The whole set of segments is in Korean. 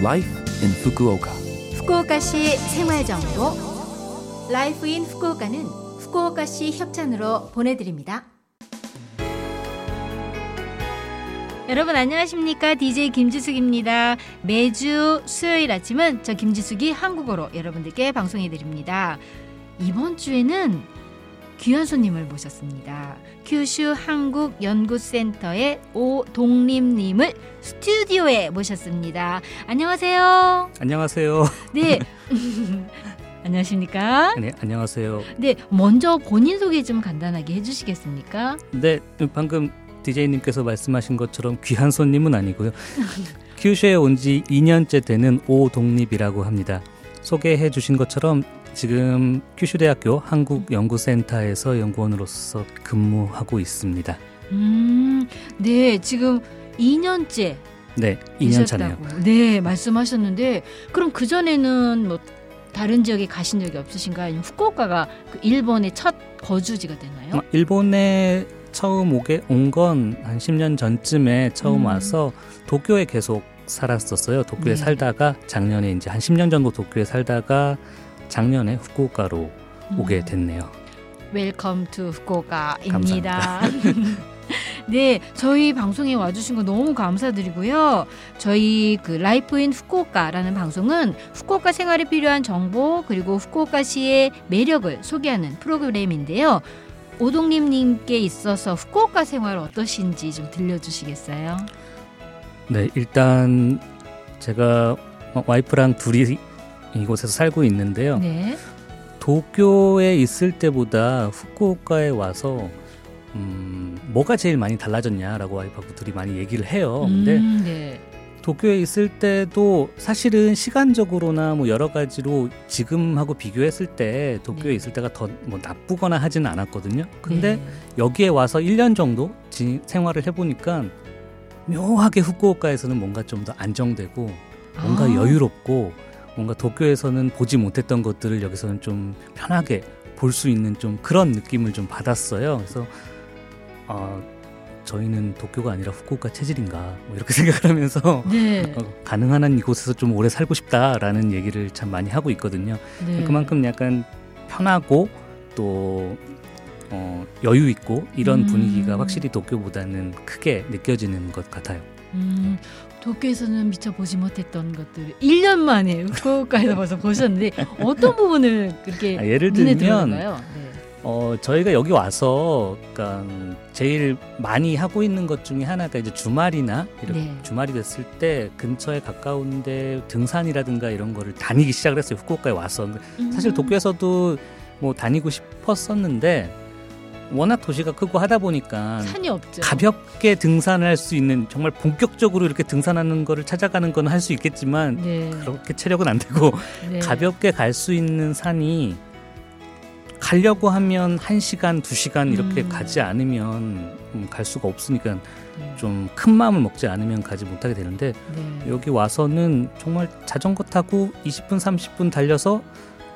Life in Fukuoka. 후쿠오카시 생활 정보 Life in Fukuoka는 후쿠오카시 협찬으로 보내드립니다. 여러분 안녕하십니까? DJ 김지숙입니다. 매주 수요일 아침은 저 김지숙이 한국어로 여러분들께 방송해 드립니다. 이번 주에는 귀한 손님을 모셨습니다. 큐슈 한국연구센터의 오동림님을 스튜디오에 모셨습니다. 안녕하세요. 안녕하세요. 네. 안녕하십니까? 네, 안녕하세요. 네, 먼저 본인 소개 좀 간단하게 해주시겠습니까? 네, 방금 DJ님께서 말씀하신 것처럼 귀한 손님은 아니고요. 큐슈에 온 지 2년째 되는 오독립이라고 합니다. 소개해 주신 것처럼 지금 큐슈대학교 한국연구센터에서 연구원으로서 근무하고 있습니다. 음, 네, 지금 2년째 네, 2년 차네요. 네, 말씀하셨는데 그럼 그 전에는 뭐 다른 지역에 가신 적이 없으신가요? 아니면 후쿠오카가 그 일본의 첫 거주지가 되나요? 어, 일본에 처음 오게 온 건 한 10년 전쯤에 처음 음. 와서 도쿄에 계속 살았었어요. 도쿄에 네. 살다가 작년에 이제 한 10년 정도 도쿄에 살다가 작년에 후쿠오카로 오게 음. 됐네요. Welcome to Fukuoka입니다. 네, 저희 방송에 와주신 거 너무 감사드리고요. 저희 그 Life in Fukuoka라는 방송은 후쿠오카 생활에 필요한 정보 그리고 후쿠오카시의 매력을 소개하는 프로그램인데요. 오동림님께 있어서 후쿠오카 생활 어떠신지 좀 들려주시겠어요? 네, 일단 제가 와이프랑 둘이 이곳에서 살고 있는데요. 네. 도쿄에 있을 때보다 후쿠오카에 와서 음, 뭐가 제일 많이 달라졌냐라고 와이프하고 둘이 많이 얘기를 해요. 근데 음, 네. 도쿄에 있을 때도 사실은 시간적으로나 뭐 여러 가지로 지금하고 비교했을 때 도쿄에 네. 있을 때가 더 뭐 나쁘거나 하지는 않았거든요. 근데 네. 여기에 와서 1년 정도 지- 생활을 해보니까 묘하게 후쿠오카에서는 뭔가 좀 더 안정되고 뭔가 아. 여유롭고 뭔가 도쿄에서는 보지 못했던 것들을 여기서는 좀 편하게 볼 수 있는 좀 그런 느낌을 좀 받았어요. 그래서 아 저희는 도쿄가 아니라 후쿠오카 체질인가 뭐 이렇게 생각을 하면서 네. 어, 가능한 한 이곳에서 좀 오래 살고 싶다라는 얘기를 참 많이 하고 있거든요. 네. 그만큼 약간 편하고 또 어, 여유 있고 이런 음. 분위기가 확실히 도쿄보다는 크게 느껴지는 것 같아요. 음, 도쿄에서는 미처 보지 못했던 것들을 1년 만에 후쿠오카에서 벌써 보셨는데 어떤 부분을 그렇게 아, 예를 눈에 들면? 네. 어, 저희가 여기 와서 그러니까 제일 많이 하고 있는 것 중에 하나가 이제 주말이나 이렇게 네. 주말이 됐을 때 근처에 가까운데 등산이라든가 이런 거를 다니기 시작을 했어요. 후쿠오카에 와서. 사실 음. 도쿄에서도 뭐 다니고 싶었었는데 워낙 도시가 크고 하다 보니까 산이 없죠. 가볍게 등산을 할수 있는 정말 본격적으로 이렇게 등산하는 거를 찾아가는 건 할 수 있겠지만 네. 그렇게 체력은 안 되고 네. 가볍게 갈 수 있는 산이 가려고 하면 한시간두시간 이렇게 음. 가지 않으면 음, 갈 수가 없으니까 네. 좀큰 마음을 먹지 않으면 가지 못하게 되는데 네. 여기 와서는 정말 자전거 타고 20분 30분 달려서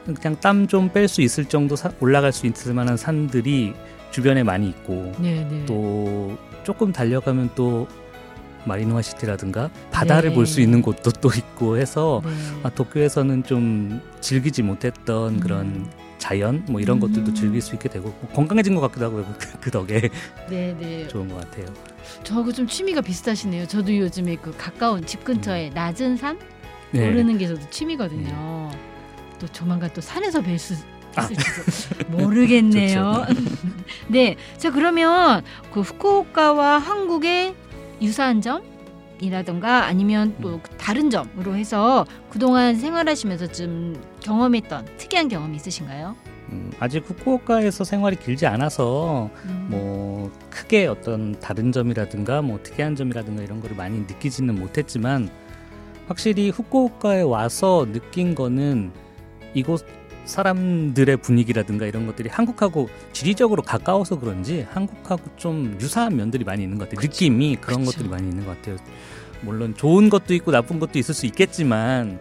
그냥 땀 좀 뺄 수 있을 정도 사- 올라갈 수 있을 만한 산들이 주변에 많이 있고 네, 네. 또 조금 달려가면 또 마리노아 시티라든가 바다를 네. 볼수 있는 곳도 또 있고 해서 네. 아, 도쿄에서는 좀 즐기지 못했던 음. 그런 자연 뭐 이런 음. 것들도 즐길 수 있게 되고 뭐 건강해진 것 같기도 하고요 그, 그 덕에 네, 네. 좋은 것 같아요. 저하고 좀 취미가 비슷하시네요. 저도 요즘에 그 가까운 집 근처에 낮은 산 네. 오르는 게 저도 취미거든요. 또 조만간 또 산에서 뵐수 아. 있을지도 모르겠네요. 네, 자 그러면 그 후쿠오카와 한국의 유사한 점 이라던가 아니면 또 다른 점으로 해서 그동안 생활하시면서 좀 경험했던 특이한 경험이 있으신가요? 음, 아직 후쿠오카에서 생활이 길지 않아서 음. 뭐 크게 어떤 다른 점이라든가 뭐 특이한 점이라든가 이런 거를 많이 느끼지는 못했지만 확실히 후쿠오카에 와서 느낀 거는 이곳 사람들의 분위기라든가 이런 것들이 한국하고 지리적으로 가까워서 그런지 한국하고 좀 유사한 면들이 많이 있는 것 같아요. 느낌이 그런 그쵸. 것들이 많이 있는 것 같아요. 물론 좋은 것도 있고 나쁜 것도 있을 수 있겠지만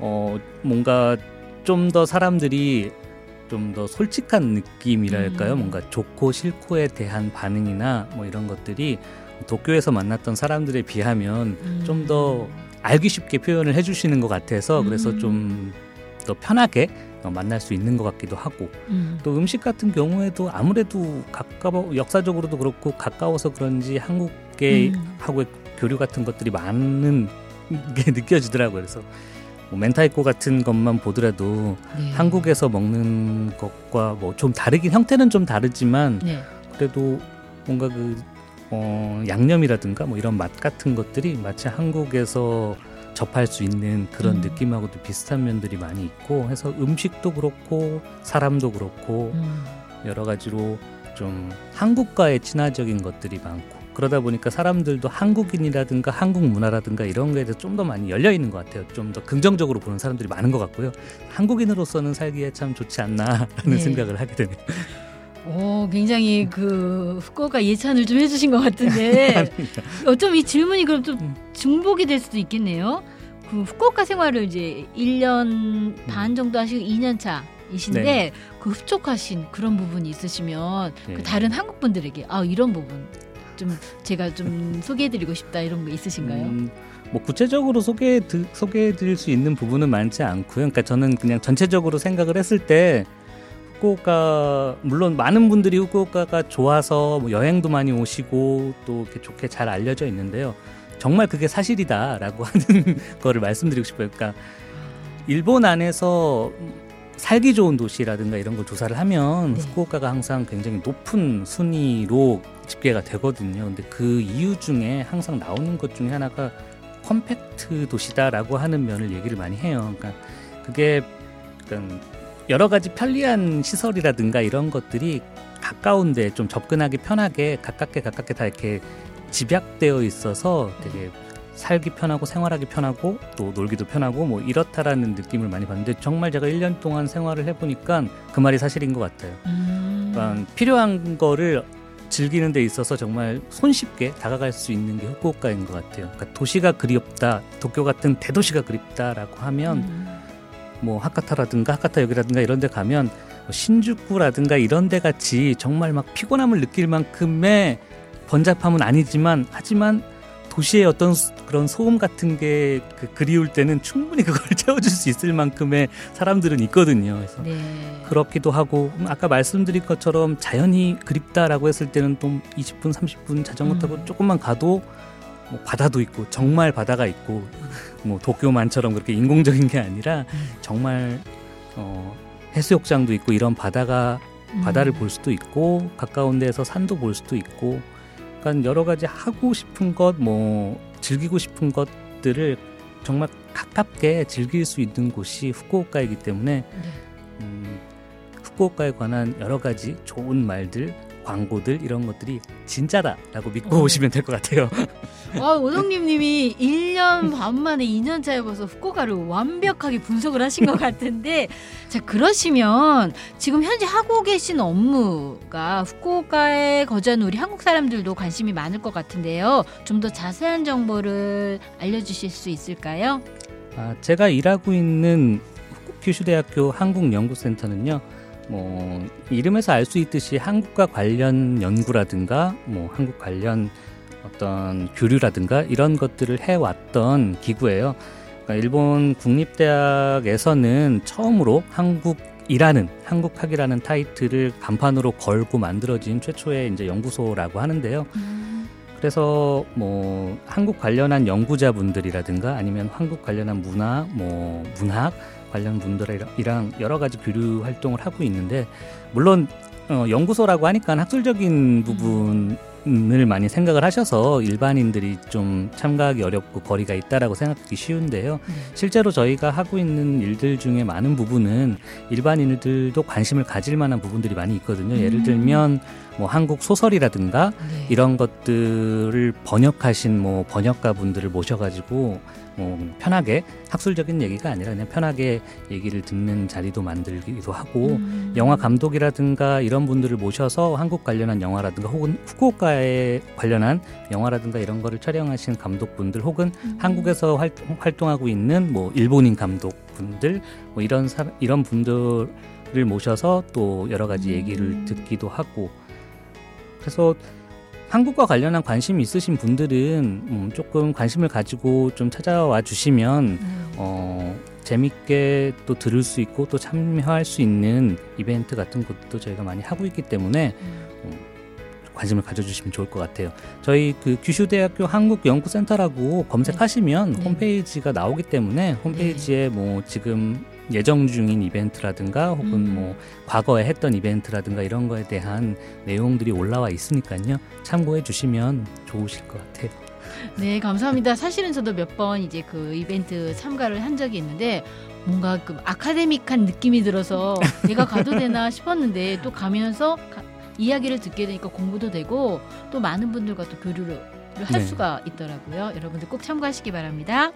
어 뭔가 좀 더 사람들이 좀 더 솔직한 느낌이랄까요? 음. 뭔가 좋고 싫고에 대한 반응이나 뭐 이런 것들이 도쿄에서 만났던 사람들에 비하면 음. 좀더 알기 쉽게 표현을 해주시는 것 같아서 그래서 음. 좀 더 편하게 어, 만날 수 있는 것 같기도 하고 음. 또 음식 같은 경우에도 아무래도 가까워 역사적으로도 그렇고 가까워서 그런지 한국계 음. 하고의 교류 같은 것들이 많은 게 느껴지더라고요. 그래서 뭐 멘타이코 같은 것만 보더라도 네. 한국에서 먹는 것과 뭐 좀 다르긴 형태는 좀 다르지만 네. 그래도 뭔가 그 어, 양념이라든가 뭐 이런 맛 같은 것들이 마치 한국에서 접할 수 있는 그런 음. 느낌하고도 비슷한 면들이 많이 있고 해서 음식도 그렇고 사람도 그렇고 음. 여러 가지로 좀 한국과의 친화적인 것들이 많고 그러다 보니까 사람들도 한국인이라든가 한국 문화라든가 이런 거에 대해서 좀 더 많이 열려 있는 것 같아요. 좀 더 긍정적으로 보는 사람들이 많은 것 같고요. 한국인으로서는 살기에 참 좋지 않나라는 네. 생각을 하게 되네요. 오, 굉장히 그 후쿠오카 예찬을 좀 해주신 것 같은데 어쩜 이 질문이 그럼 좀 음. 중복이 될 수도 있겠네요. 그 후쿠오카 생활을 이제 1년 반 정도 하시고 2년 차 이신데 네. 그 흡족하신 그런 부분이 있으시면 네. 그 다른 한국 분들에게 아 이런 부분 좀 제가 좀 소개해드리고 싶다 이런 거 있으신가요? 음, 뭐 구체적으로 소개해 소개해드릴 수 있는 부분은 많지 않고요. 그러니까 저는 그냥 전체적으로 생각을 했을 때 후쿠오카 물론 많은 분들이 후쿠오카가 좋아서 뭐 여행도 많이 오시고 또 이렇게 좋게 잘 알려져 있는데요. 정말 그게 사실이다라고 하는 거를 말씀드리고 싶어요. 그러니까 일본 안에서 살기 좋은 도시라든가 이런 걸 조사를 하면 네. 후쿠오카가 항상 굉장히 높은 순위로 집계가 되거든요. 근데 그 이유 중에 항상 나오는 것 중에 하나가 컴팩트 도시다라고 하는 면을 얘기를 많이 해요. 그러니까 그게 약간 여러 가지 편리한 시설이라든가 이런 것들이 가까운데 좀 접근하기 편하게 가깝게 가깝게 다 이렇게 집약되어 있어서 되게 살기 편하고 생활하기 편하고 또 놀기도 편하고 뭐 이렇다라는 느낌을 많이 받는데 정말 제가 1년 동안 생활을 해보니까 그 말이 사실인 것 같아요. 음. 그러니까 필요한 거를 즐기는 데 있어서 정말 손쉽게 다가갈 수 있는 게 후쿠오카인 것 같아요. 그러니까 도시가 그리웠다, 도쿄 같은 대도시가 그립다라고 하면 음. 뭐 하카타라든가 하카타역이라든가 이런 데 가면 뭐 신주쿠라든가 이런 데 같이 정말 막 피곤함을 느낄 만큼의 번잡함은 아니지만 하지만 도시의 어떤 소- 그런 소음 같은 게 그 그리울 때는 충분히 그걸 채워줄 수 있을 만큼의 사람들은 있거든요. 그래서 네. 그렇기도 하고 음, 아까 말씀드린 것처럼 자연이 그립다라고 했을 때는 또 20분 30분 자전거 타고 음. 조금만 가도 뭐 바다도 있고 정말 바다가 있고 뭐 도쿄만처럼 그렇게 인공적인 게 아니라 음. 정말 어, 해수욕장도 있고 이런 바다가 바다를 볼 수도 있고 가까운 데에서 산도 볼 수도 있고 그러니까 여러 가지 하고 싶은 것 뭐 즐기고 싶은 것들을 정말 가깝게 즐길 수 있는 곳이 후쿠오카이기 때문에 네. 음, 후쿠오카에 관한 여러 가지 좋은 말들 광고들 이런 것들이 진짜다라고 믿고 어. 오시면 될 것 같아요. 아, 오동님 님이 1년 반 만에 2년 차에 벌써 후쿠오카를 완벽하게 분석을 하신 것 같은데 자 그러시면 지금 현재 하고 계신 업무가 후쿠오카에 거주하는 우리 한국 사람들도 관심이 많을 것 같은데요. 좀 더 자세한 정보를 알려주실 수 있을까요? 아, 제가 일하고 있는 규슈대학교 한국연구센터는요. 뭐 이름에서 알 수 있듯이 한국과 관련 연구라든가 뭐 한국 관련 어떤 교류라든가 이런 것들을 해왔던 기구예요. 그러니까 일본 국립대학에서는 처음으로 한국이라는 한국학이라는 타이틀을 간판으로 걸고 만들어진 최초의 이제 연구소라고 하는데요. 그래서 뭐 한국 관련한 연구자분들이라든가 아니면 한국 관련한 문화, 뭐 문학 관련 분들이랑 여러 가지 교류 활동을 하고 있는데 물론 어, 연구소라고 하니까 학술적인 부분 을 많이 생각을 하셔서 일반인들이 좀 참가하기 어렵고 거리가 있다라고 생각하기 쉬운데요. 네. 실제로 저희가 하고 있는 일들 중에 많은 부분은 일반인들도 관심을 가질 만한 부분들이 많이 있거든요. 예를 음. 들면 뭐 한국 소설이라든가 네. 이런 것들을 번역하신 뭐 번역가 분들을 모셔가지고 뭐 편하게 학술적인 얘기가 아니라 그냥 편하게 얘기를 듣는 자리도 만들기도 하고 음. 영화 감독이라든가 이런 분들을 모셔서 한국 관련한 영화라든가 혹은 후쿠오카에 관련한 영화라든가 이런 거를 촬영하신 감독분들 혹은 음. 한국에서 활, 활동하고 있는 뭐 일본인 감독분들 뭐 이런 사, 이런 분들을 모셔서 또 여러 가지 얘기를 음. 듣기도 하고 그래서 한국과 관련한 관심이 있으신 분들은 음, 조금 관심을 가지고 좀 찾아와 주시면 음. 어, 재밌게 또 들을 수 있고 또 참여할 수 있는 이벤트 같은 것도 저희가 많이 하고 있기 때문에 음. 관심을 가져주시면 좋을 것 같아요. 저희 그 규슈대학교 한국연구센터라고 검색하시면 네. 홈페이지가 나오기 때문에 홈페이지에 뭐 지금 예정 중인 이벤트라든가 혹은 음. 뭐 과거에 했던 이벤트라든가 이런 거에 대한 내용들이 올라와 있으니까요. 참고해 주시면 좋으실 것 같아요. 네, 감사합니다. 사실은 저도 몇 번 이제 그 이벤트 참가를 한 적이 있는데 뭔가 그 아카데믹한 느낌이 들어서 내가 가도 되나 싶었는데 또 가면서 가- 이야기를 듣게 되니까 공부도 되고 또 많은 분들과 또 교류를 할 네. 수가 있더라고요. 여러분들 꼭 참고하시기 바랍니다.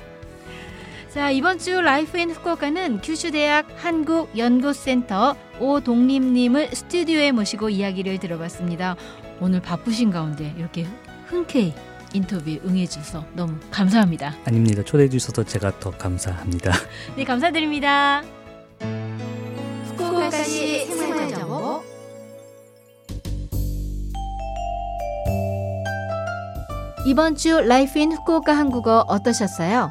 자, 이번 주 Life in Fukuoka는 규슈대학 한국연구센터 오동림님을 스튜디오에 모시고 이야기를 들어봤습니다. 오늘 바쁘신 가운데 이렇게 흔쾌히 인터뷰 응해주셔서 너무 감사합니다. 아닙니다. 초대해 주셔서 제가 더 감사합니다. 네, 감사드립니다. 후쿠오카시 생활정보 이번 주 Life in Fukuoka 한국어 어떠셨어요?